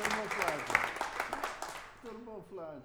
Turmoflagem. Turmoflagem.